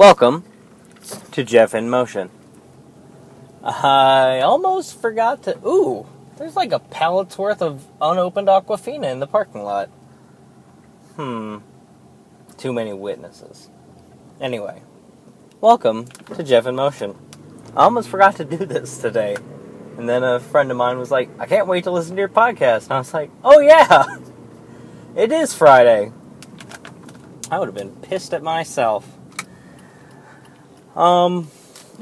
Welcome to Jeff in Motion. I almost forgot to. Ooh, there's like a pallet's worth of unopened Aquafina in the parking lot. Hmm. Too many witnesses. Anyway, welcome to Jeff in Motion. I almost forgot to do this today. And then a friend of mine was like, I can't wait to listen to your podcast. And I was like, oh yeah! It is Friday. I would have been pissed at myself. Um,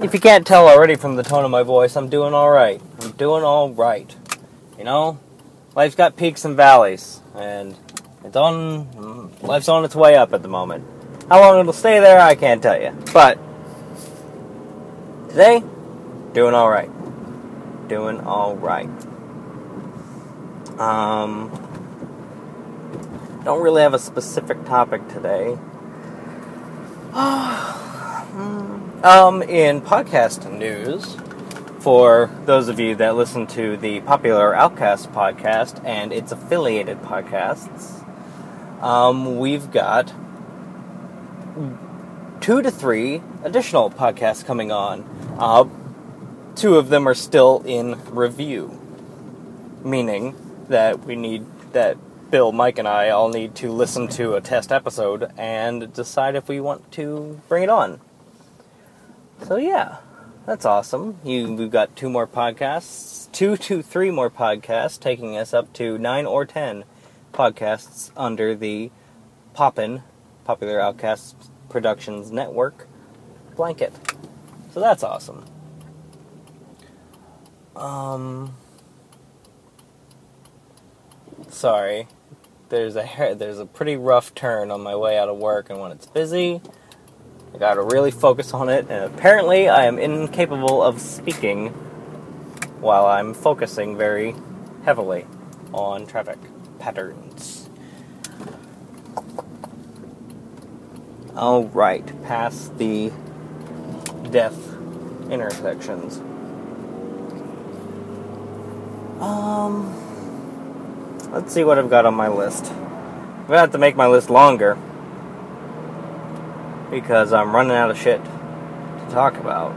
if you can't tell already from the tone of my voice, I'm doing all right. I'm doing all right. You know, life's got peaks and valleys, and it's on. Life's on its way up at the moment. How long it'll stay there, I can't tell you. But today, doing all right. Doing all right. Um, don't really have a specific topic today. Um, in podcast news, for those of you that listen to the popular Outcast podcast and its affiliated podcasts, um, we've got two to three additional podcasts coming on. Uh, two of them are still in review, meaning that we need that Bill, Mike, and I all need to listen to a test episode and decide if we want to bring it on. So yeah, that's awesome. You we've got two more podcasts, two to three more podcasts, taking us up to nine or ten podcasts under the Poppin Popular Outcast Productions Network blanket. So that's awesome. Um, sorry, there's a there's a pretty rough turn on my way out of work, and when it's busy, I gotta really focus on it, and apparently I am incapable of speaking while I'm focusing very heavily on traffic patterns. Alright, past the death intersections. Um, let's see what I've got on my list. I'm gonna have to make my list longer because I'm running out of shit to talk about.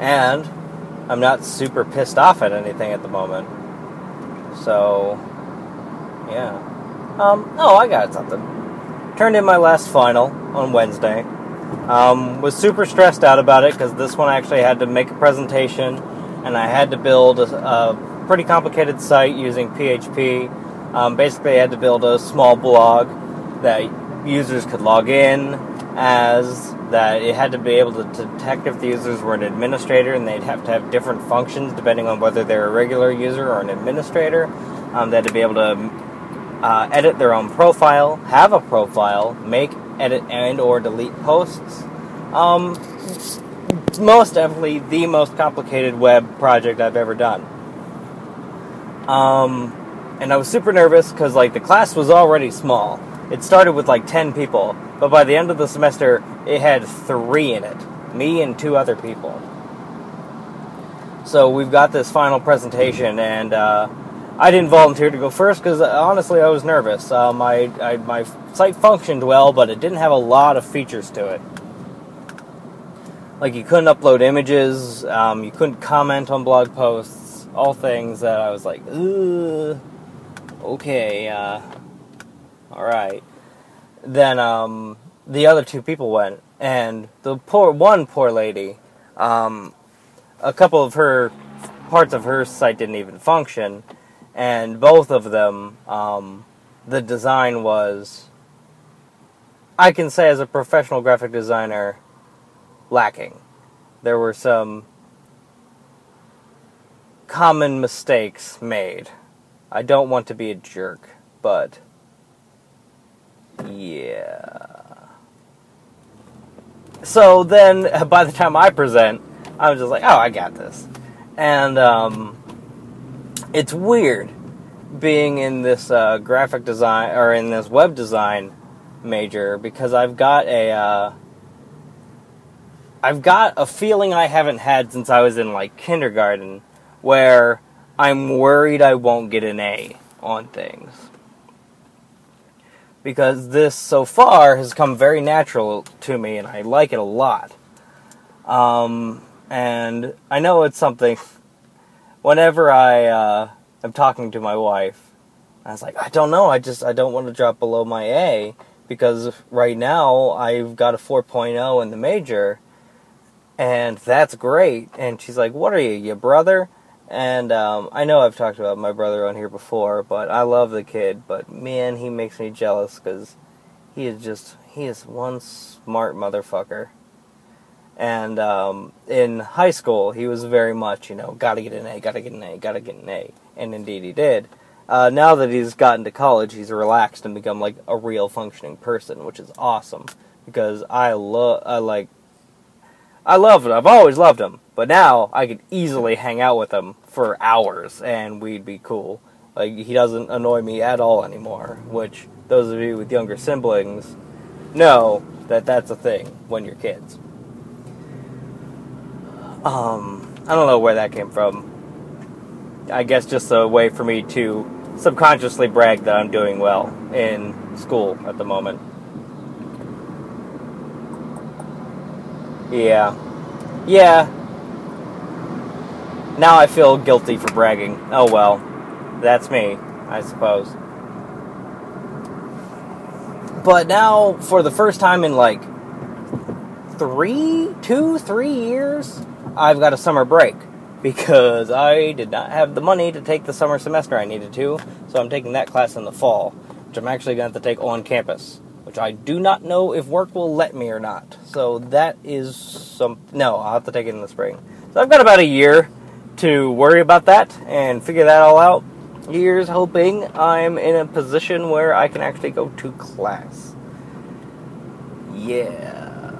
And I'm not super pissed off at anything at the moment. So, yeah. Um, oh, I got something. Turned in my last final on Wednesday. Um, was super stressed out about it because this one actually had to make a presentation and I had to build a, a pretty complicated site using PHP. Um, basically, I had to build a small blog that users could log in as that it had to be able to detect if the users were an administrator and they'd have to have different functions depending on whether they're a regular user or an administrator. Um, they had to be able to uh, edit their own profile, have a profile, make, edit, and or delete posts. Um, most definitely the most complicated web project I've ever done. Um, and I was super nervous because like the class was already small it started with like 10 people, but by the end of the semester, it had three in it me and two other people. So we've got this final presentation, and uh, I didn't volunteer to go first because uh, honestly, I was nervous. Um, I, I, my site functioned well, but it didn't have a lot of features to it. Like you couldn't upload images, um, you couldn't comment on blog posts, all things that I was like, okay, uh, all right. Then um, the other two people went, and the poor one poor lady, um, a couple of her parts of her site didn't even function, and both of them, um, the design was, I can say as a professional graphic designer, lacking. There were some common mistakes made. I don't want to be a jerk, but yeah. So then, by the time I present, I'm just like, oh, I got this. And um, it's weird being in this uh, graphic design or in this web design major because I've got a uh, I've got a feeling I haven't had since I was in like kindergarten where I'm worried I won't get an A on things. Because this so far has come very natural to me and I like it a lot. Um, and I know it's something, whenever I uh, am talking to my wife, I was like, I don't know, I just, I don't want to drop below my A because right now I've got a 4.0 in the major and that's great. And she's like, What are you, your brother? And um, I know I've talked about my brother on here before, but I love the kid. But man, he makes me jealous because he is just, he is one smart motherfucker. And um, in high school, he was very much, you know, gotta get an A, gotta get an A, gotta get an A. And indeed he did. Uh, now that he's gotten to college, he's relaxed and become like a real functioning person, which is awesome. Because I love, I like, I love him. I've always loved him. But now I could easily hang out with him for hours and we'd be cool. Like he doesn't annoy me at all anymore, which those of you with younger siblings know that that's a thing when you're kids. Um, I don't know where that came from. I guess just a way for me to subconsciously brag that I'm doing well in school at the moment. Yeah. Yeah, now I feel guilty for bragging. Oh well. That's me, I suppose. But now, for the first time in like three, two, three years, I've got a summer break because I did not have the money to take the summer semester I needed to, so I'm taking that class in the fall, which I'm actually going to have to take on campus, which I do not know if work will let me or not. So that is some. No, I'll have to take it in the spring. So I've got about a year to worry about that and figure that all out. Here's hoping I'm in a position where I can actually go to class. Yeah.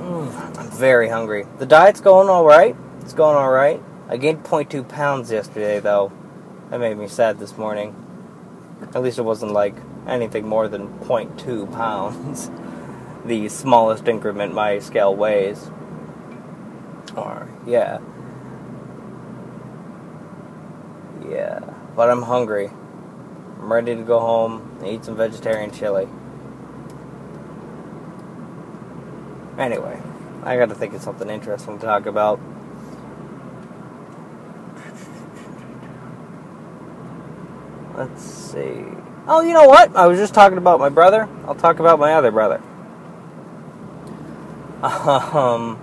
Mm, I'm very hungry. The diet's going alright. It's going alright. I gained 0.2 pounds yesterday, though. That made me sad this morning. At least it wasn't like anything more than 0.2 pounds. the smallest increment my scale weighs. Or, yeah. Yeah. But I'm hungry. I'm ready to go home and eat some vegetarian chili. Anyway, I gotta think of something interesting to talk about. Let's see. Oh, you know what? I was just talking about my brother. I'll talk about my other brother. Um,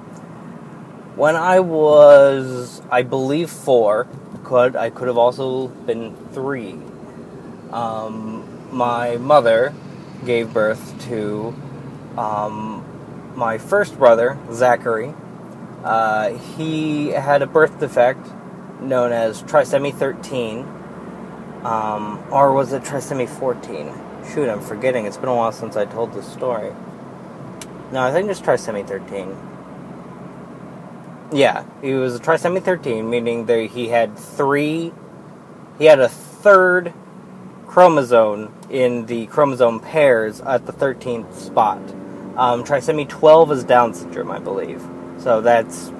when I was, I believe, four, could I could have also been three. Um, my mother gave birth to um, my first brother, Zachary. Uh, he had a birth defect known as trisomy 13, um, or was it trisomy 14? Shoot, I'm forgetting. It's been a while since I told this story. No, I think it's trisomy 13. Yeah, he was a trisomy 13, meaning that he had three, he had a third chromosome in the chromosome pairs at the 13th spot. Um, trisomy 12 is Down syndrome, I believe. So that's,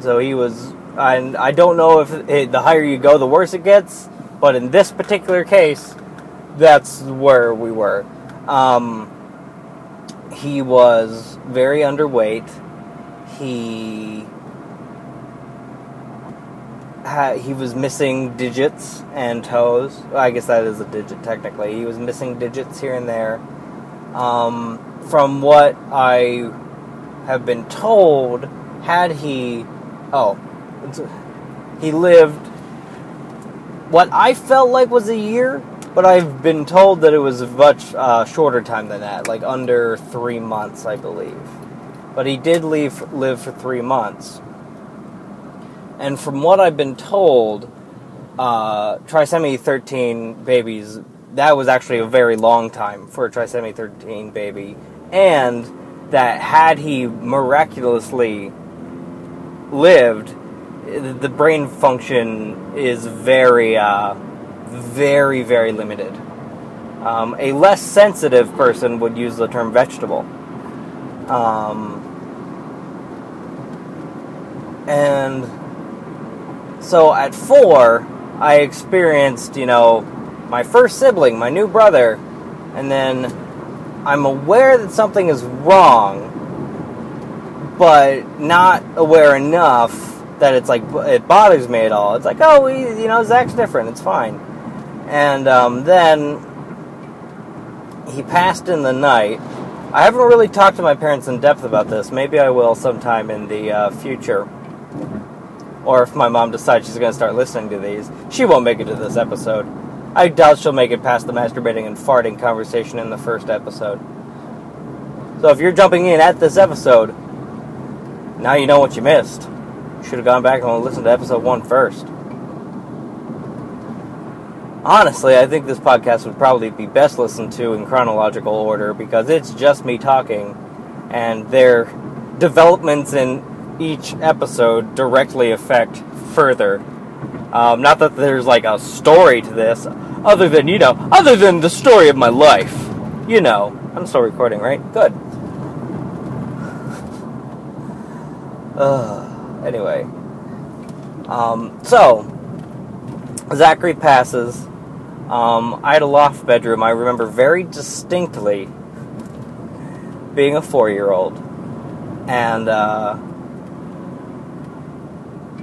so he was, and I don't know if it, the higher you go, the worse it gets, but in this particular case, that's where we were. Um, he was very underweight. He he was missing digits and toes. I guess that is a digit technically. He was missing digits here and there. Um, from what I have been told, had he, oh, he lived what I felt like was a year, but I've been told that it was a much uh, shorter time than that, like under three months, I believe. But he did leave, live for three months. And from what I've been told, uh, trisomy 13 babies, that was actually a very long time for a trisomy 13 baby. And that had he miraculously lived, the brain function is very, uh, very, very limited. Um, a less sensitive person would use the term vegetable. Um, and so at four, I experienced, you know, my first sibling, my new brother, and then I'm aware that something is wrong, but not aware enough that it's like it bothers me at all. It's like, oh, he, you know, Zach's different. It's fine. And um, then he passed in the night. I haven't really talked to my parents in depth about this. Maybe I will sometime in the uh, future. Or if my mom decides she's going to start listening to these, she won't make it to this episode. I doubt she'll make it past the masturbating and farting conversation in the first episode. So if you're jumping in at this episode, now you know what you missed. Should have gone back and listened to episode one first. Honestly, I think this podcast would probably be best listened to in chronological order because it's just me talking, and their developments in each episode directly affect further. Um, not that there's like a story to this, other than, you know, other than the story of my life. You know, I'm still recording, right? Good. Uh, anyway. Um, so, Zachary passes um, I had a loft bedroom. I remember very distinctly being a four year old and uh,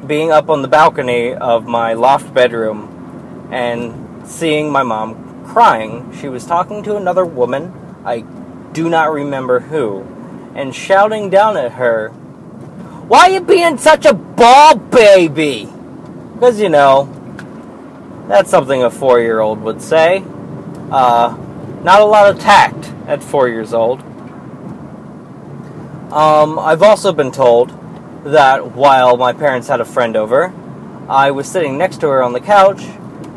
being up on the balcony of my loft bedroom and seeing my mom crying. She was talking to another woman, I do not remember who, and shouting down at her, Why you being such a bawl baby? Because, you know, that's something a four year old would say. Uh, not a lot of tact at four years old. Um, I've also been told that while my parents had a friend over, I was sitting next to her on the couch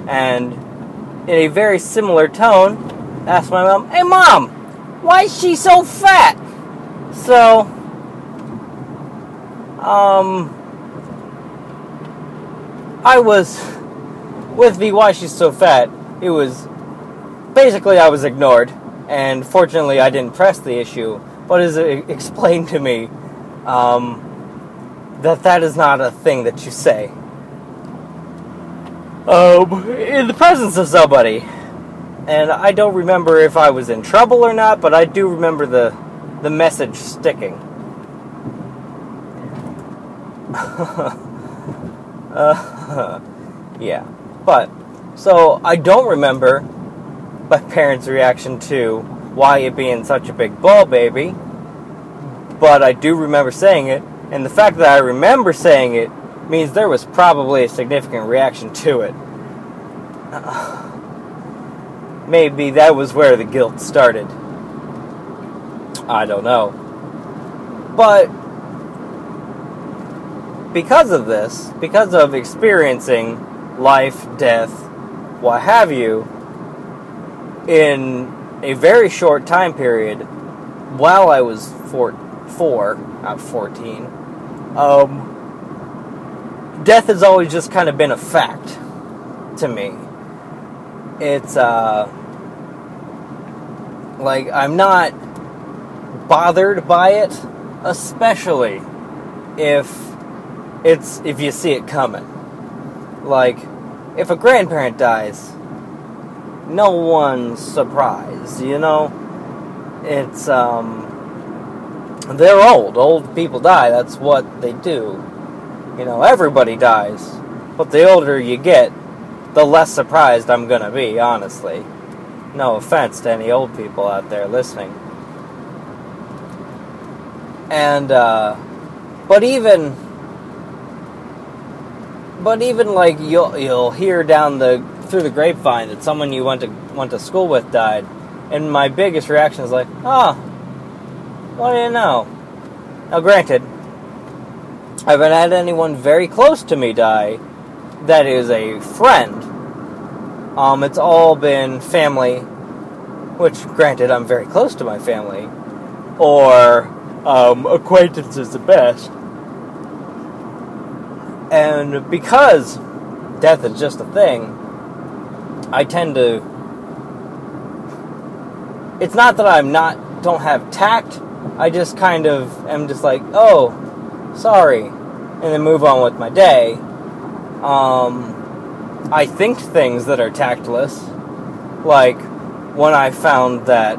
and, in a very similar tone, asked my mom, Hey mom, why is she so fat? So, um, I was with the why she's so fat, it was basically I was ignored, and fortunately I didn't press the issue. But it explained to me, um, that that is not a thing that you say um, in the presence of somebody. And I don't remember if I was in trouble or not, but I do remember the the message sticking. Uh, yeah. But, so I don't remember my parents' reaction to why it being such a big bawl baby, but I do remember saying it, and the fact that I remember saying it means there was probably a significant reaction to it. maybe that was where the guilt started. I don't know. But because of this, because of experiencing life, death, what have you, in a very short time period, while I was four, four not 14, um, death has always just kind of been a fact to me. It's, uh, like, I'm not bothered by it, especially if it's if you see it coming. Like, if a grandparent dies, no one's surprised, you know? It's, um, they're old. Old people die. That's what they do. You know, everybody dies. But the older you get, the less surprised I'm gonna be, honestly. No offense to any old people out there listening. And, uh, but even but even like you'll you'll hear down the through the grapevine that someone you went to went to school with died, and my biggest reaction is like, oh, what do you know? Now, granted, I haven't had anyone very close to me die that is a friend. Um, it's all been family, which, granted, I'm very close to my family, or um, acquaintances at best. And because death is just a thing, I tend to. It's not that I'm not don't have tact. I just kind of am just like, oh, sorry, and then move on with my day. Um, I think things that are tactless, Like when I found that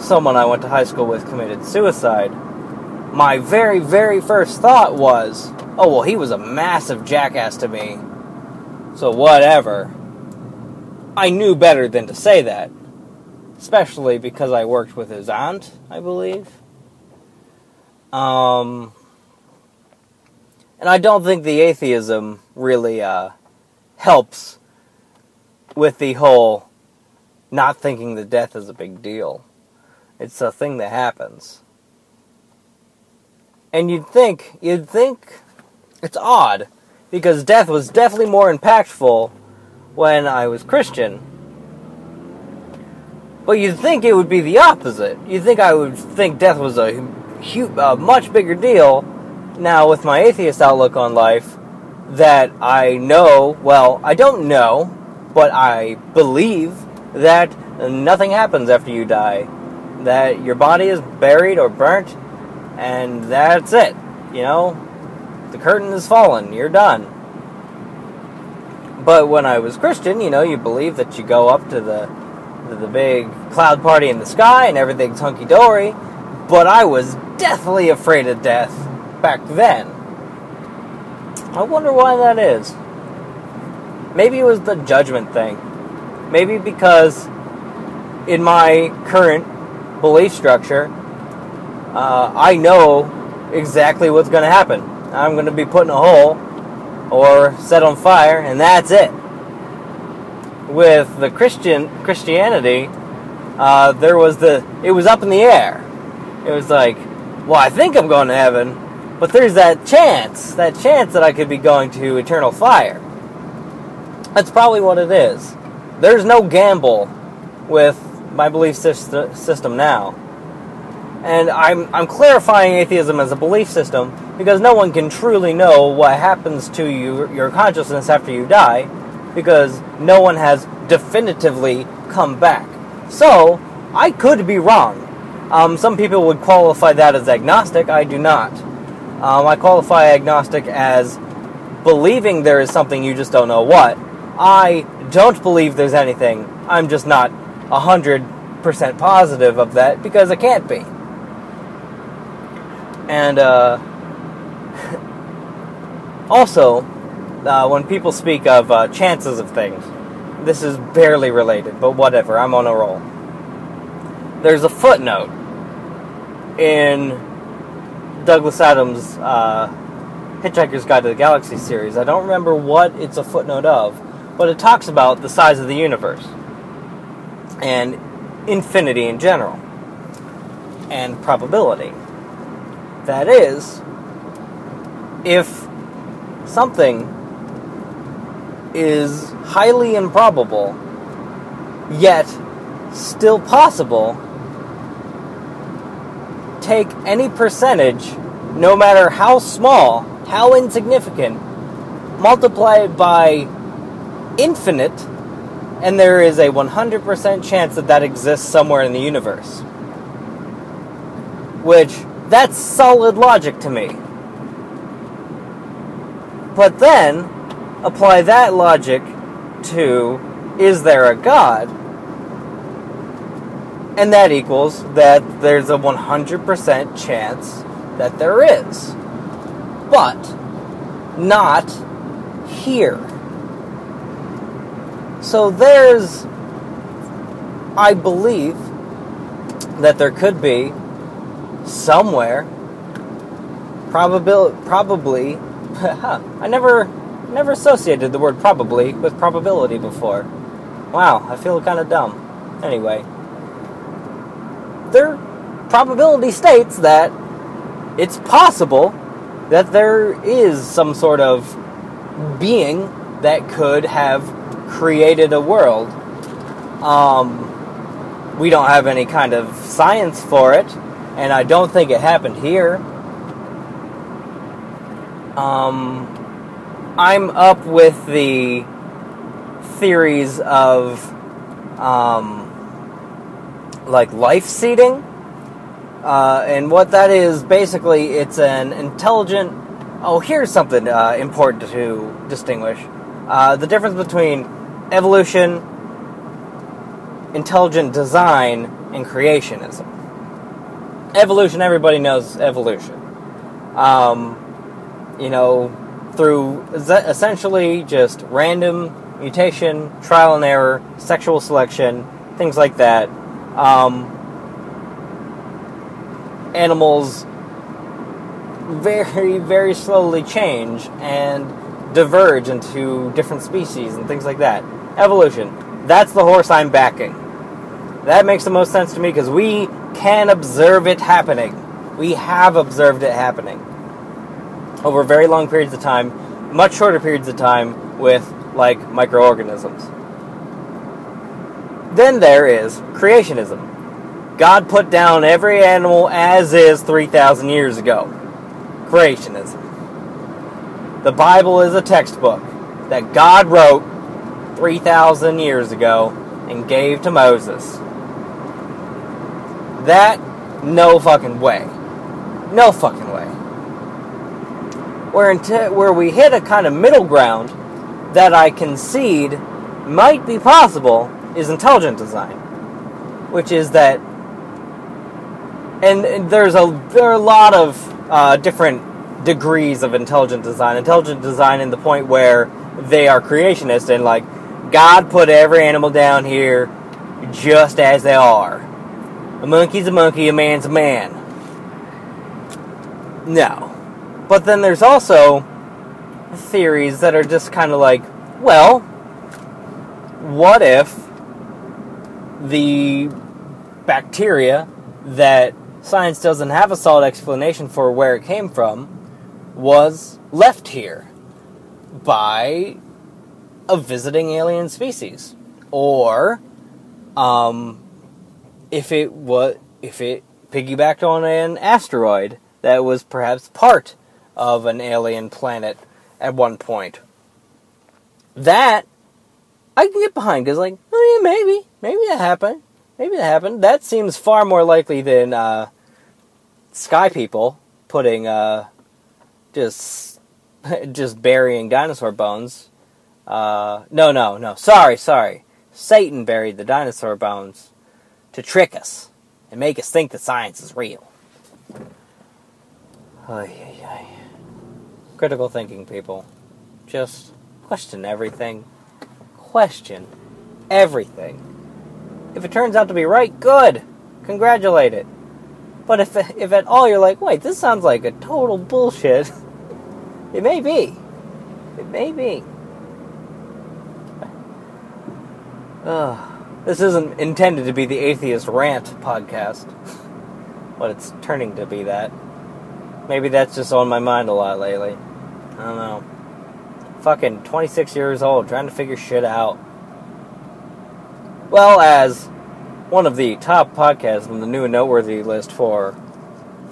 someone I went to high school with committed suicide, my very, very first thought was, oh, well, he was a massive jackass to me. So whatever. I knew better than to say that. Especially because I worked with his aunt, I believe. Um, and I don't think the atheism really uh, helps with the whole not thinking that death is a big deal. It's a thing that happens. And you'd think, you'd think it's odd because death was definitely more impactful when I was Christian. But you'd think it would be the opposite. You'd think I would think death was a, huge, a much bigger deal now with my atheist outlook on life that I know, well, I don't know, but I believe that nothing happens after you die. That your body is buried or burnt, and that's it. You know, the curtain is fallen, you're done. But when I was Christian, you know, you believe that you go up to the to the big cloud party in the sky and everything's hunky dory. But I was deathly afraid of death back then. I wonder why that is. Maybe it was the judgment thing. Maybe because in my current belief structure, uh, I know exactly what's going to happen. I'm going to be put in a hole or set on fire, and that's it. With the Christian Christianity, uh, there was the it was up in the air. It was like, well, I think I'm going to heaven, but there's that chance, that chance that I could be going to eternal fire. That's probably what it is. There's no gamble with my belief system now. And I'm, I'm clarifying atheism as a belief system because no one can truly know what happens to you, your consciousness after you die because no one has definitively come back. So, I could be wrong. Um, some people would qualify that as agnostic. I do not. Um, I qualify agnostic as believing there is something you just don't know what. I don't believe there's anything. I'm just not 100% positive of that because it can't be. And uh, also, uh, when people speak of uh, chances of things, this is barely related, but whatever, I'm on a roll. There's a footnote in Douglas Adams' uh, Hitchhiker's Guide to the Galaxy series. I don't remember what it's a footnote of, but it talks about the size of the universe and infinity in general and probability. That is, if something is highly improbable, yet still possible, take any percentage, no matter how small, how insignificant, multiply it by infinite, and there is a 100% chance that that exists somewhere in the universe. Which that's solid logic to me. But then, apply that logic to is there a God? And that equals that there's a 100% chance that there is. But not here. So there's, I believe, that there could be somewhere. Probably. I never never associated the word probably with probability before. Wow, I feel kind of dumb. Anyway, their probability states that it's possible that there is some sort of being that could have created a world. Um, we don't have any kind of science for it, and I don't think it happened here. Um, I'm up with the theories of um, like life seeding. Uh, and what that is basically, it's an intelligent. Oh, here's something uh, important to distinguish: uh, the difference between evolution intelligent design and creationism. Evolution, everybody knows evolution. Um, you know, through essentially just random mutation, trial and error, sexual selection, things like that. Um, animals very, very slowly change and diverge into different species and things like that. Evolution. That's the horse I'm backing. That makes the most sense to me because we can observe it happening. We have observed it happening over very long periods of time, much shorter periods of time with like microorganisms. Then there is creationism. God put down every animal as is 3,000 years ago. Creationism. The Bible is a textbook that God wrote 3,000 years ago and gave to Moses. That, no fucking way. No fucking way. Where, into, where we hit a kind of middle ground that I concede might be possible is intelligent design, which is that, and, there's a there are a lot of uh, different degrees of intelligent design. Intelligent design in the point where they are creationist and like God put every animal down here just as they are. A monkey's a monkey, a man's a man. No. But then there's also theories that are just kind of like, well, what if the bacteria that science doesn't have a solid explanation for where it came from was left here by a visiting alien species? Or, um, if it was, if it piggybacked on an asteroid that was perhaps part of an alien planet at one point. That I can get behind because, like, oh yeah, maybe, maybe that happened, maybe that happened. That seems far more likely than uh, sky people putting uh, just just burying dinosaur bones. Uh, no, no, no. Sorry, sorry. Satan buried the dinosaur bones to trick us and make us think that science is real. Critical thinking, people. Just question everything. Question everything. If it turns out to be right, good. Congratulate it. But if, if at all you're like, wait, this sounds like a total bullshit, it may be. It may be. Ugh. This isn't intended to be the atheist rant podcast, but it's turning to be that. Maybe that's just on my mind a lot lately. I don't know. Fucking 26 years old, trying to figure shit out. Well, as one of the top podcasts on the new and noteworthy list for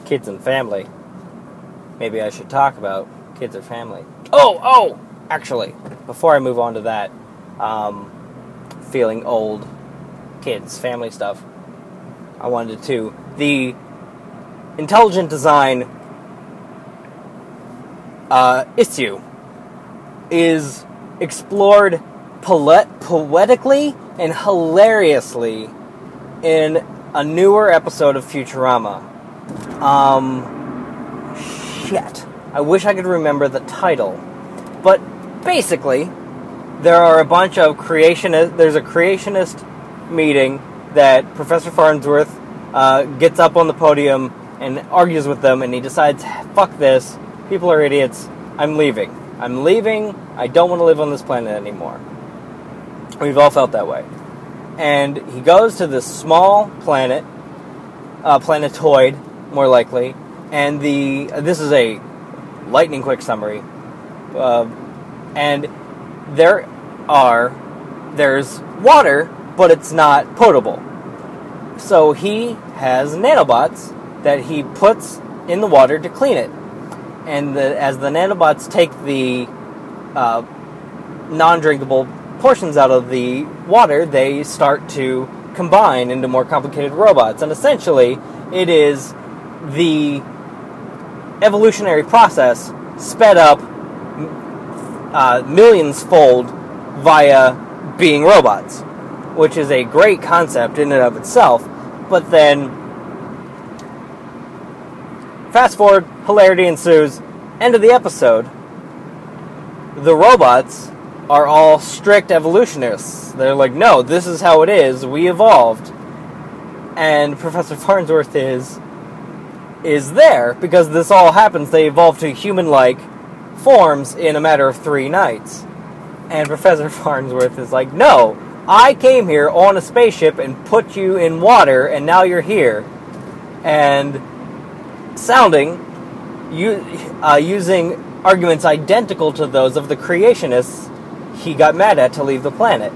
kids and family, maybe I should talk about kids or family. Oh, oh! Actually, before I move on to that, um, feeling old, kids, family stuff, I wanted to. The intelligent design uh, issue is explored poet- poetically and hilariously in a newer episode of Futurama. Um, shit. I wish I could remember the title. But basically, there are a bunch of creationist. There's a creationist meeting that Professor Farnsworth uh, gets up on the podium and argues with them, and he decides, fuck this, People are idiots. I'm leaving. I'm leaving. I don't want to live on this planet anymore. We've all felt that way. And he goes to this small planet, uh, planetoid, more likely. And the this is a lightning quick summary. Uh, and there are there's water, but it's not potable. So he has nanobots that he puts in the water to clean it and the, as the nanobots take the uh, non-drinkable portions out of the water, they start to combine into more complicated robots. And essentially, it is the evolutionary process sped up uh, millions fold via being robots. which is a great concept in and of itself. But then, fast forward, hilarity ensues. End of the episode. The robots are all strict evolutionists. They're like, no, this is how it is. We evolved. And Professor Farnsworth is is there because this all happens. They evolve to human-like forms in a matter of three nights. And Professor Farnsworth is like, no, I came here on a spaceship and put you in water, and now you're here. And sounding, uh, using arguments identical to those of the creationists he got mad at to leave the planet.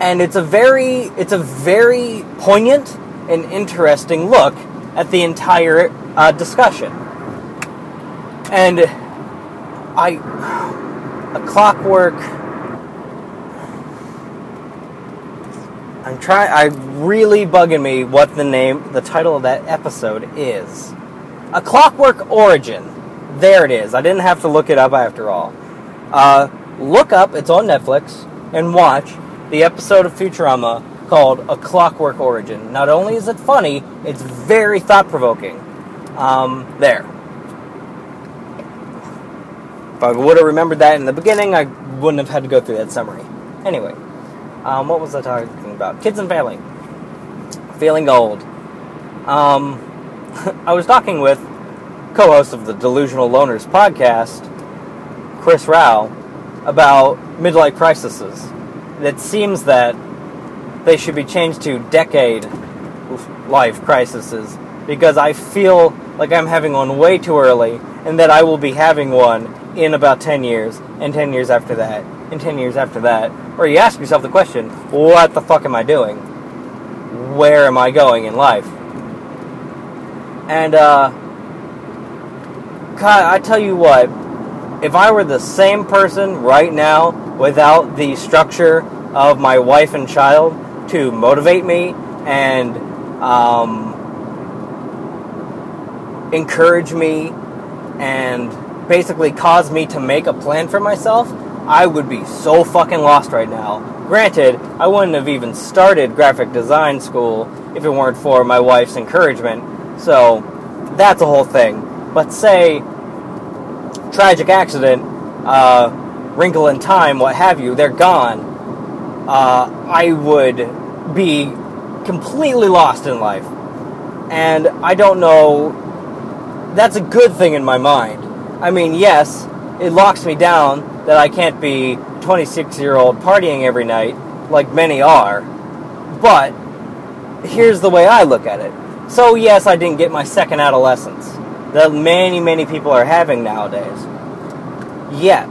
And it's a very, it's a very poignant and interesting look at the entire uh, discussion. And I, a clockwork. Trying. I really bugging me what the name, the title of that episode is. A Clockwork Origin. There it is. I didn't have to look it up after all. Uh, look up. It's on Netflix and watch the episode of Futurama called A Clockwork Origin. Not only is it funny, it's very thought provoking. Um, there. If I would have remembered that in the beginning, I wouldn't have had to go through that summary. Anyway, um, what was I talking about? Kids and family. Feeling old. Um, I was talking with co host of the Delusional Loners podcast, Chris Rao, about midlife crises. It seems that they should be changed to decade life crises because I feel like I'm having one way too early and that I will be having one in about 10 years and 10 years after that and 10 years after that. Or you ask yourself the question, what the fuck am I doing? Where am I going in life? And, uh, God, I tell you what, if I were the same person right now without the structure of my wife and child, to motivate me and um, encourage me and basically cause me to make a plan for myself, I would be so fucking lost right now. Granted, I wouldn't have even started graphic design school if it weren't for my wife's encouragement. So, that's a whole thing. But say, tragic accident, uh, wrinkle in time, what have you, they're gone. Uh, I would be completely lost in life. And I don't know, that's a good thing in my mind. I mean, yes, it locks me down that I can't be 26 year old partying every night like many are. But here's the way I look at it. So, yes, I didn't get my second adolescence that many, many people are having nowadays. Yet,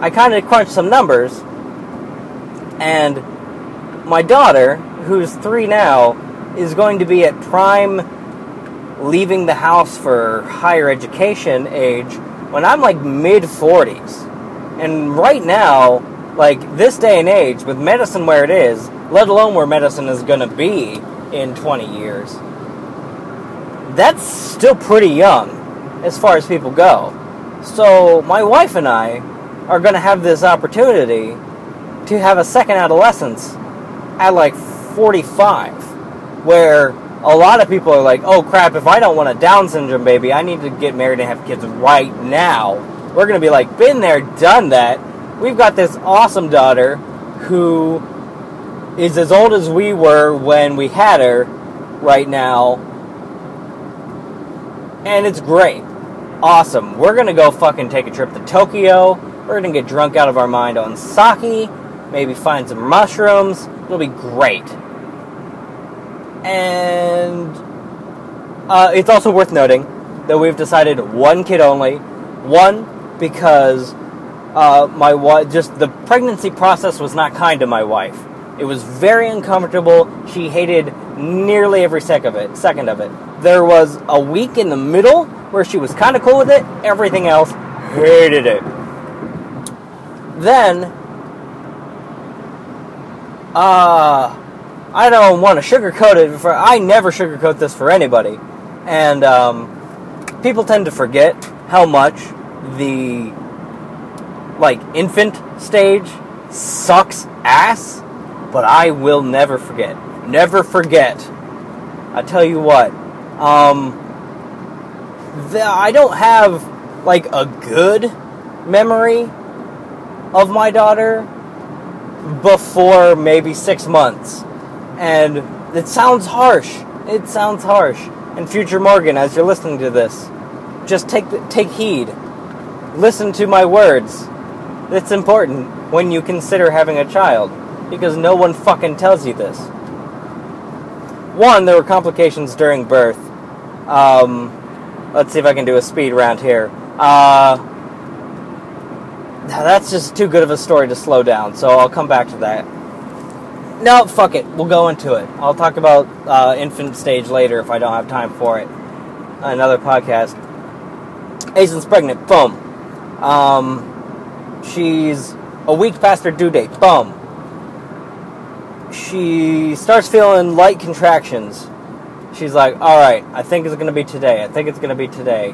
I kind of crunched some numbers, and my daughter, who's three now, is going to be at prime leaving the house for higher education age when I'm like mid 40s. And right now, like this day and age, with medicine where it is, let alone where medicine is going to be in 20 years, that's still pretty young as far as people go. So, my wife and I are going to have this opportunity to have a second adolescence at like 45, where a lot of people are like, oh crap, if I don't want a Down syndrome baby, I need to get married and have kids right now. We're going to be like, been there, done that. We've got this awesome daughter who is as old as we were when we had her right now. And it's great. Awesome. We're going to go fucking take a trip to Tokyo. We're going to get drunk out of our mind on sake, maybe find some mushrooms, It'll be great. And uh, it's also worth noting that we've decided one kid only. One because uh, my wife, just the pregnancy process was not kind to my wife. It was very uncomfortable. She hated nearly every sec of it, second of it. There was a week in the middle where she was kind of cool with it. Everything else hated it. Then uh, I don't want to sugarcoat it. For I never sugarcoat this for anybody, and um, people tend to forget how much the like infant stage sucks ass, but I will never forget. Never forget. I tell you what, um, the, I don't have like a good memory of my daughter before maybe six months. And it sounds harsh. It sounds harsh. And future Morgan, as you're listening to this, just take take heed. Listen to my words. It's important when you consider having a child because no one fucking tells you this. One, there were complications during birth. Um, let's see if I can do a speed round here. Uh, that's just too good of a story to slow down, so I'll come back to that. No, fuck it. We'll go into it. I'll talk about uh, infant stage later if I don't have time for it. Another podcast. Aislinn's pregnant. Boom. Um, she's a week past her due date. Boom. She starts feeling light contractions. She's like, all right, I think it's going to be today. I think it's going to be today.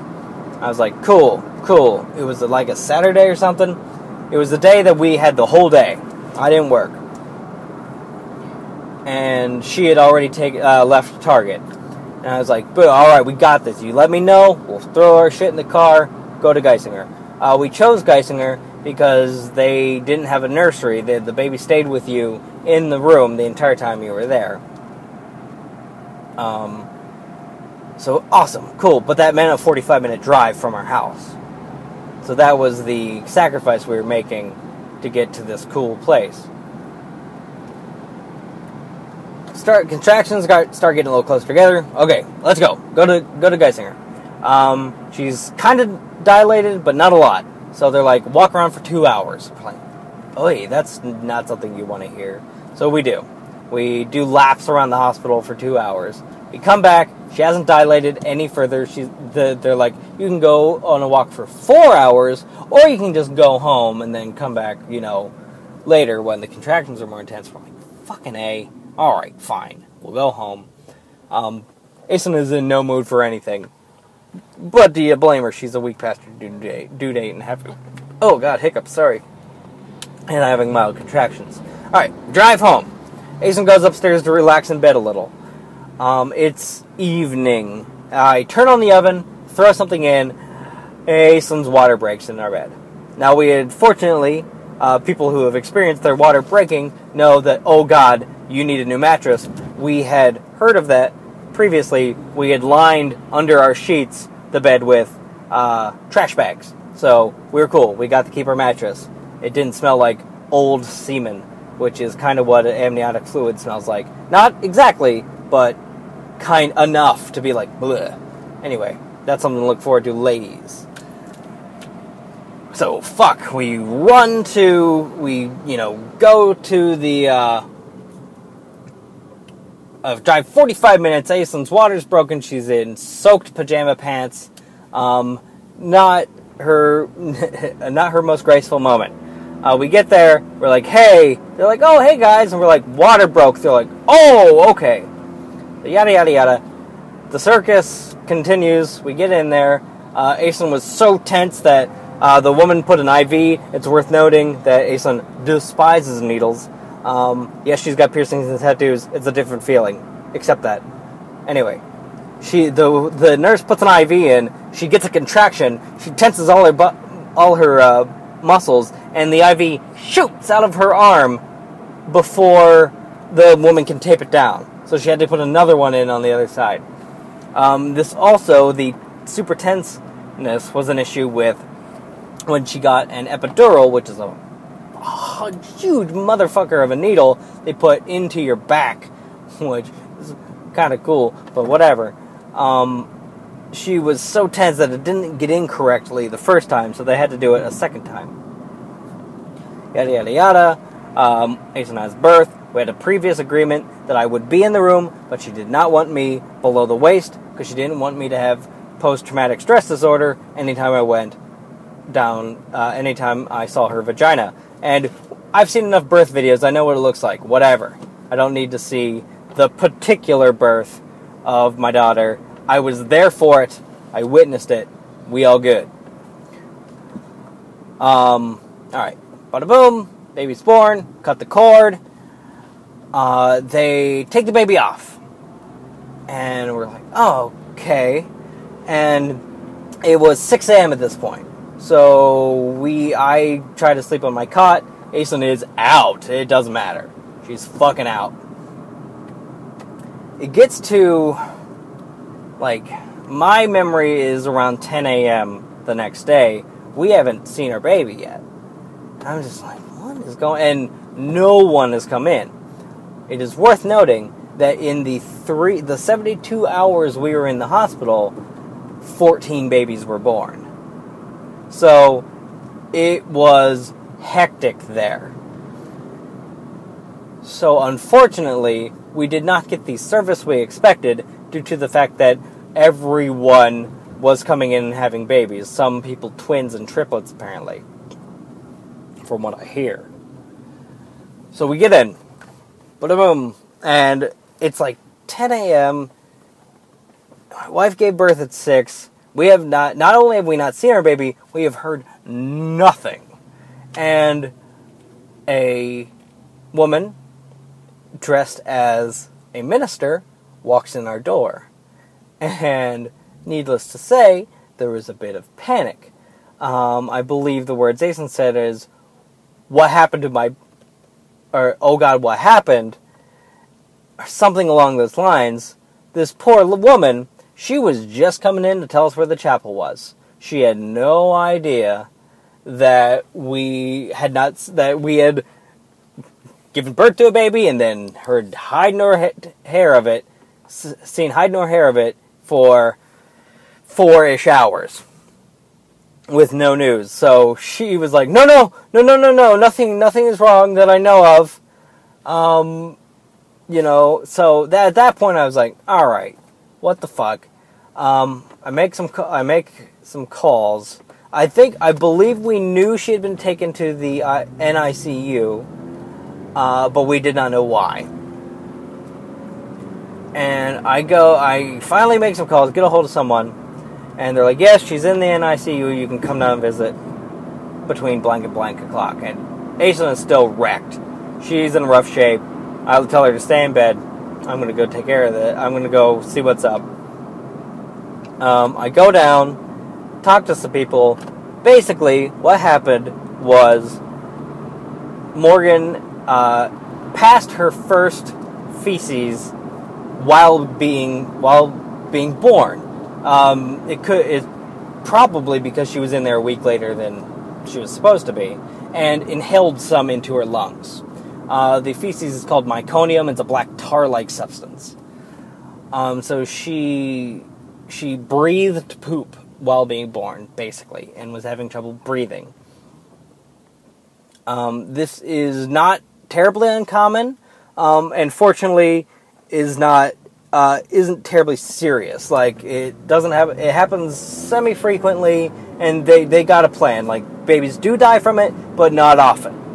I was like, cool, cool. It was like a Saturday or something. It was the day that we had the whole day. I didn't work. And she had already take, uh, left Target. And I was like, all right, we got this. You let me know. We'll throw our shit in the car, go to Geisinger. Uh, we chose Geisinger because they didn't have a nursery. The, the baby stayed with you in the room the entire time you were there. Um, so awesome, cool. But that meant a 45 minute drive from our house. So that was the sacrifice we were making to get to this cool place. Start contractions got start getting a little closer together. Okay, let's go. Go to go to Geisinger. Um, she's kind of dilated, but not a lot. So they're like, walk around for two hours. We're like, that's not something you want to hear. So we do. We do laps around the hospital for two hours. We come back. She hasn't dilated any further. She's the, they're like, you can go on a walk for four hours, or you can just go home and then come back, you know, later when the contractions are more intense. We're like, fucking a. All right, fine. We'll go home. Um, Aislinn is in no mood for anything. But do you blame her? She's a week past her due date, due date and have. Oh God, hiccups. Sorry. And having mild contractions. All right, drive home. Aislinn goes upstairs to relax in bed a little. Um, it's evening. I turn on the oven, throw something in. Aislinn's water breaks in our bed. Now we had fortunately, uh, people who have experienced their water breaking know that oh God, you need a new mattress. We had heard of that previously. We had lined under our sheets the bed with uh, trash bags, so we were cool. We got to keep our mattress. It didn't smell like old semen, which is kind of what amniotic fluid smells like. Not exactly, but kind enough to be like bleh. Anyway, that's something to look forward to, ladies. So fuck, we run to we you know go to the uh, drive 45 minutes. Aislinn's water's broken. She's in soaked pajama pants. Um, not her not her most graceful moment. Uh, we get there, we're like, hey. They're like, oh, hey guys, and we're like, water broke. They're like, oh, okay yada yada yada. The circus continues. We get in there. Uh, Aislinn was so tense that uh, the woman put an IV. It's worth noting that Aislinn despises needles. Um, yes, she's got piercings and tattoos. It's a different feeling. Accept that. Anyway, she the the nurse puts an IV in. She gets a contraction. She tenses all her bu- all her uh, muscles, and the IV shoots out of her arm before the woman can tape it down so she had to put another one in on the other side. Um, this also, the super tenseness was an issue with when she got an epidural, which is a huge motherfucker of a needle they put into your back, which is kind of cool, but whatever. Um, she was so tense that it didn't get in correctly the first time, so they had to do it a second time. Yada yada yada. Um, Aislinn birth. We had a previous agreement that I would be in the room, but she did not want me below the waist because she didn't want me to have post traumatic stress disorder anytime I went down, uh, anytime I saw her vagina. And I've seen enough birth videos, I know what it looks like. Whatever. I don't need to see the particular birth of my daughter. I was there for it, I witnessed it. We all good. Um, alright. Bada boom Baby's born, cut the cord. Uh, they take the baby off. And we're like, oh, okay. And it was 6 a.m. at this point. So we, I try to sleep on my cot. Aislinn is out. It doesn't matter. She's fucking out. It gets to, like, my memory is around 10 a.m. the next day. We haven't seen our baby yet. I'm just like, what is going? And no one has come in. It is worth noting that in the three, the 72 hours we were in the hospital, 14 babies were born. So it was hectic there. So unfortunately, we did not get the service we expected due to the fact that everyone was coming in and having babies. Some people twins and triplets apparently. From what I hear. So we get in. But boom. And it's like 10 a.m. My wife gave birth at 6. We have not, not only have we not seen our baby, we have heard nothing. And a woman dressed as a minister walks in our door. And needless to say, there was a bit of panic. Um, I believe the words Jason said is, What happened to my. or, Oh God, what happened? Or something along those lines. This poor woman, she was just coming in to tell us where the chapel was. She had no idea that we had not. that we had given birth to a baby and then heard hide nor hair of it, seen hide nor hair of it for four ish hours with no news. So she was like, "No, no, no, no, no, no, nothing, nothing is wrong that I know of." Um, you know, so that, at that point I was like, "All right, what the fuck?" Um, I make some, I make some calls. I think, I believe we knew she had been taken to the uh, NICU uh, but we did not know why. And I go, I finally make some calls, get a hold of someone, and they're like, yes, she's in the NICU, you can come down and visit between blank and blank o'clock. And Aislinn is still wrecked. She's in rough shape. I'll tell her to stay in bed. I'm going to go take care of it. I'm going to go see what's up. Um, I go down, talk to some people. Basically, what happened was Morgan uh, passed her first feces while being while being born. Um, it could it probably because she was in there a week later than she was supposed to be, and inhaled some into her lungs. Uh, the feces is called meconium. It's a black tar-like substance. Um, so she she breathed poop while being born, basically, and was having trouble breathing. Um, this is not terribly uncommon, um, and fortunately is not uh, isn't terribly serious. Like it doesn't have it happens semi frequently, and they they got a plan. Like babies do die from it, but not often.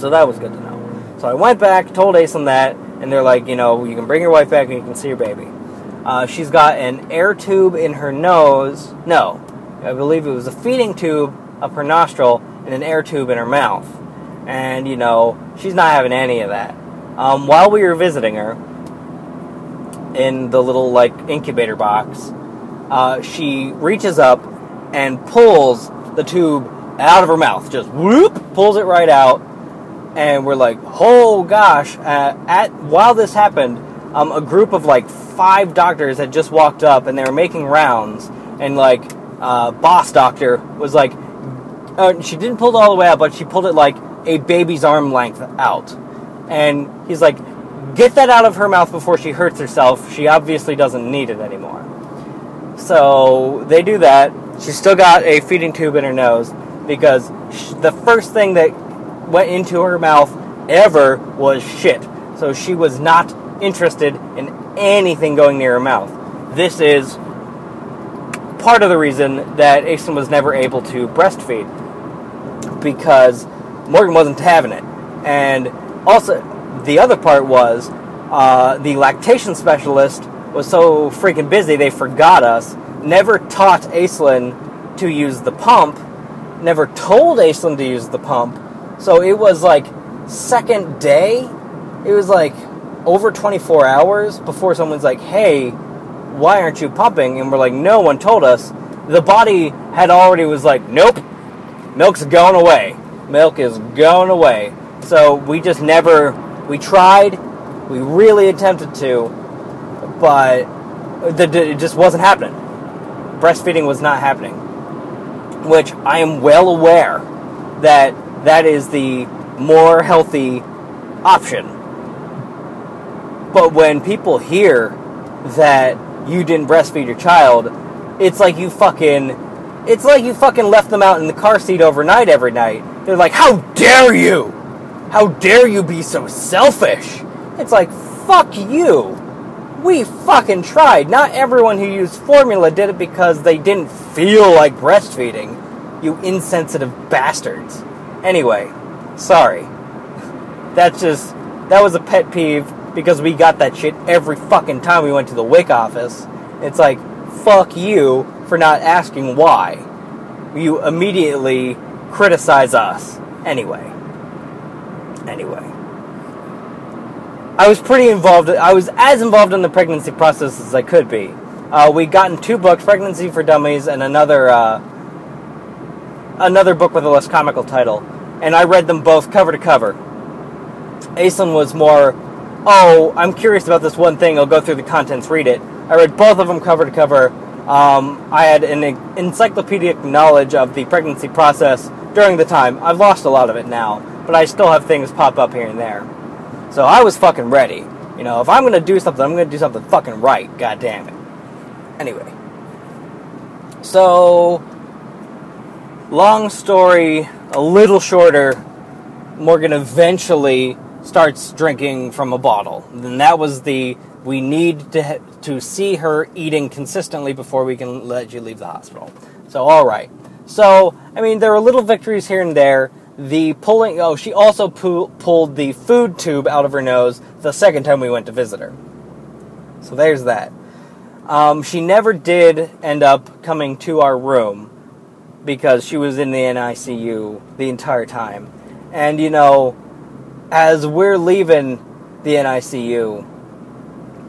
So that was good to know. So I went back, told Aislinn that, and they're like, you know, you can bring your wife back and you can see your baby. Uh, she's got an air tube in her nose. No, I believe it was a feeding tube up her nostril and an air tube in her mouth and you know she's not having any of that. Um, while we were visiting her in the little like incubator box, uh, she reaches up and pulls the tube out of her mouth, just whoop, pulls it right out, and we're like, oh gosh! Uh, at while this happened, um, a group of like five doctors had just walked up and they were making rounds, and like uh, boss doctor was like, uh, she didn't pull it all the way out, but she pulled it like a baby's arm length out. And he's like, get that out of her mouth before she hurts herself. She obviously doesn't need it anymore. So they do that. She's still got a feeding tube in her nose because the first thing that went into her mouth ever was shit. So she was not interested in anything going near her mouth. This is part of the reason that Aislinn was never able to breastfeed because Morgan wasn't having it. And also, the other part was uh, the lactation specialist was so freaking busy they forgot us, never taught Aislinn to use the pump, never told Aislinn to use the pump. So it was like second day. It was like over 24 hours before someone's like, "Hey, why aren't you pumping?" And we're like, "No one told us." The body had already was like, "Nope, milk's going away. Milk is going away." So we just never. We tried. We really attempted to, but it just wasn't happening. Breastfeeding was not happening, which I am well aware that that is the more healthy option. But when people hear that you didn't breastfeed your child, it's like you fucking it's like you fucking left them out in the car seat overnight every night. They're like, "How dare you? How dare you be so selfish?" It's like, "Fuck you." We fucking tried. Not everyone who used formula did it because they didn't feel like breastfeeding. You insensitive bastards. Anyway, sorry. That's just that was a pet peeve because we got that shit every fucking time we went to the WIC office. It's like, fuck you for not asking why. You immediately criticize us. Anyway. Anyway. I was pretty involved. I was as involved in the pregnancy process as I could be. Uh, we gotten two books, Pregnancy for Dummies, and another uh, another book with a less comical title, and I read them both cover to cover. Aislinn was more, oh, I'm curious about this one thing. I'll go through the contents, read it. I read both of them cover to cover. Um, I had an encyclopedic knowledge of the pregnancy process during the time. I've lost a lot of it now, but I still have things pop up here and there. So I was fucking ready. You know, if I'm gonna do something, I'm gonna do something fucking right. God damn it. Anyway. So, long story, a little shorter. Morgan eventually starts drinking from a bottle. And that was the we need to to see her eating consistently before we can let you leave the hospital. So all right. So I mean, there were little victories here and there. The pulling. Oh, she also pu- pulled the food tube out of her nose the second time we went to visit her. So there's that. Um, she never did end up coming to our room because she was in the NICU the entire time. And you know, as we're leaving the NICU,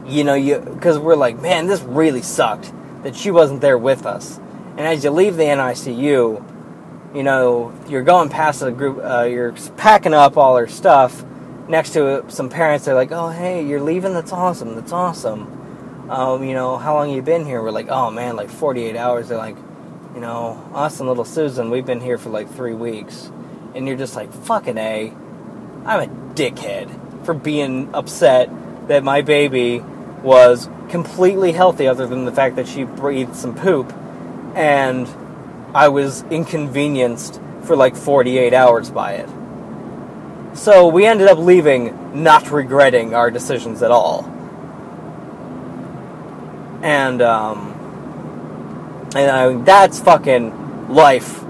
you know, you because we're like, man, this really sucked that she wasn't there with us. And as you leave the NICU, you know, you're going past a group, uh, you're packing up all her stuff next to some parents. They're like, oh, hey, you're leaving? That's awesome. That's awesome. Um, you know, how long you been here? We're like, oh man, like 48 hours. They're like, you know, us and little Susan, we've been here for like three weeks. And you're just like, fucking A. I'm a dickhead for being upset that my baby was completely healthy, other than the fact that she breathed some poop, and I was inconvenienced for like 48 hours by it. So we ended up leaving not regretting our decisions at all. And, um, and I, that's fucking life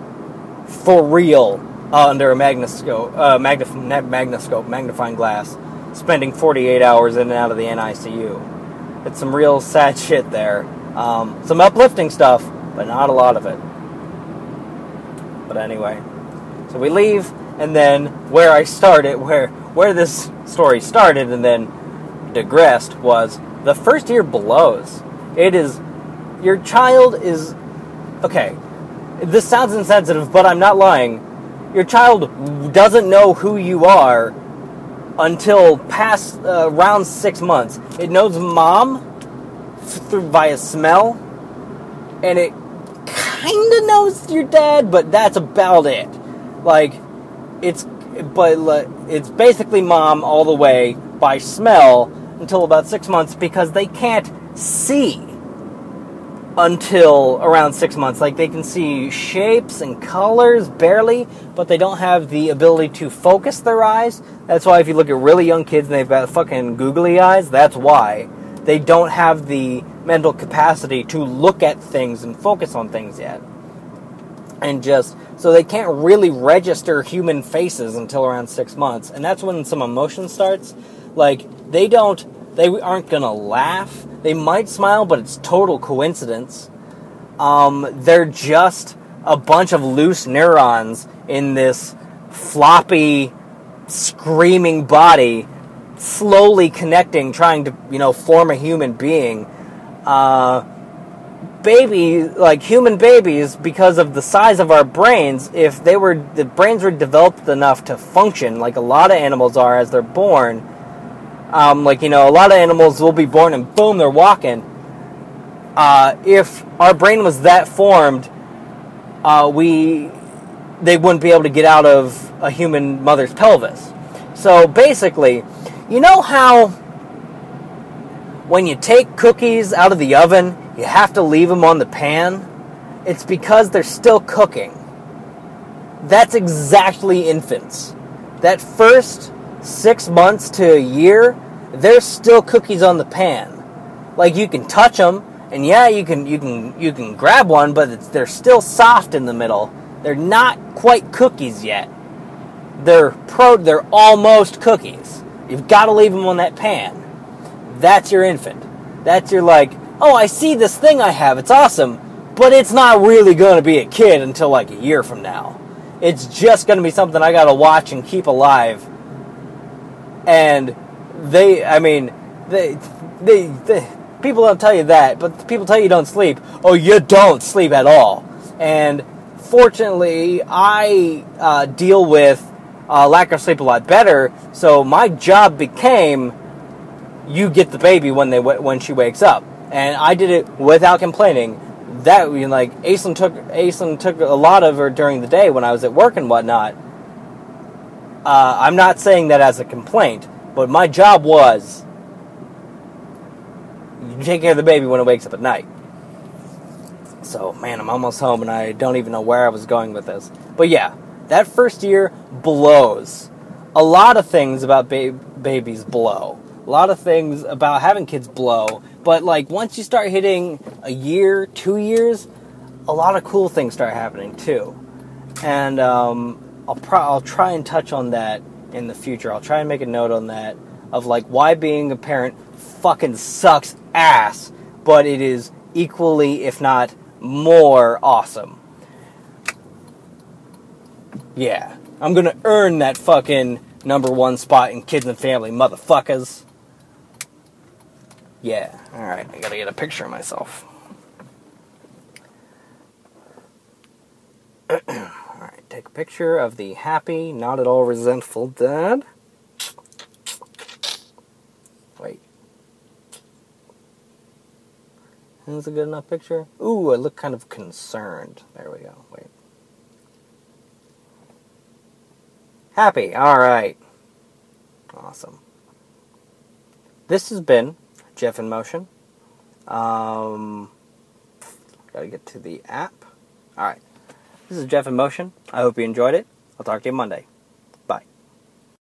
for real uh, under a magnoscope, uh, magnif- magnoscope, magnifying glass, spending 48 hours in and out of the NICU. It's some real sad shit there. Um, some uplifting stuff, but not a lot of it. But anyway, so we leave, and then where I started, where where this story started, and then digressed was the first year blows. It is your child is okay. This sounds insensitive, but I'm not lying your child doesn't know who you are until past uh, around six months. It knows mom through via smell, and it kind of knows your dad, but that's about it. Like it's but it's basically mom all the way by smell until about six months because they can't see until around six months. Like they can see shapes and colors barely, but they don't have the ability to focus their eyes. That's why if you look at really young kids and they've got fucking googly eyes, that's why. They don't have the mental capacity to look at things and focus on things yet. And just so they can't really register human faces until around six months. And that's when some emotion starts. Like, they don't they aren't gonna laugh. They might smile, but it's total coincidence. Um, they're just a bunch of loose neurons in this floppy, screaming body slowly connecting, trying to, you know, form a human being. Uh, baby, like human babies, because of the size of our brains, if they were, the brains were developed enough to function like a lot of animals are as they're born. Um, like, you know, a lot of animals will be born and boom, they're walking. Uh, if our brain was that formed, uh, we, they wouldn't be able to get out of a human mother's pelvis. So basically, you know how when you take cookies out of the oven, you have to leave them on the pan? It's because they're still cooking. That's exactly infants. That first six months to a year, there's still cookies on the pan. Like you can touch them, and yeah, you can you can you can grab one, but they're still soft in the middle. They're not quite cookies yet. They're pro. They're almost cookies. You've got to leave them on that pan. That's your infant. That's your like. Oh, I see this thing I have. It's awesome, but it's not really going to be a kid until like a year from now. It's just going to be something I got to watch and keep alive. And they, I mean, they, they, they, people don't tell you that, but people tell you, don't sleep. Oh, you don't sleep at all. And fortunately, I uh, deal with uh, lack of sleep a lot better. So my job became you get the baby when they when she wakes up, and I did it without complaining. That you know, like Aislinn took Aislinn took a lot of her during the day when I was at work and whatnot. Uh, I'm not saying that as a complaint, but my job was you take care of the baby when it wakes up at night. So, man, I'm almost home and I don't even know where I was going with this. But yeah, that first year blows. A lot of things about ba- babies blow. A lot of things about having kids blow. But like once you start hitting a year, two years, a lot of cool things start happening too. And um, I'll pro- I'll try and touch on that in the future. I'll try and make a note on that of like why being a parent fucking sucks ass, but it is equally, if not more, awesome. Yeah, I'm gonna earn that fucking number one spot in kids and family, motherfuckers. Yeah, alright, I gotta get a picture of myself. take a picture of the happy, not at all resentful dad. Wait. Is a good enough picture? Ooh, I look kind of concerned. There we go. Wait. Happy. All right. Awesome. This has been Jeff in Motion. Um, gotta get to the app. All right. This is Jeff in Motion. I hope you enjoyed it. I'll talk to you Monday.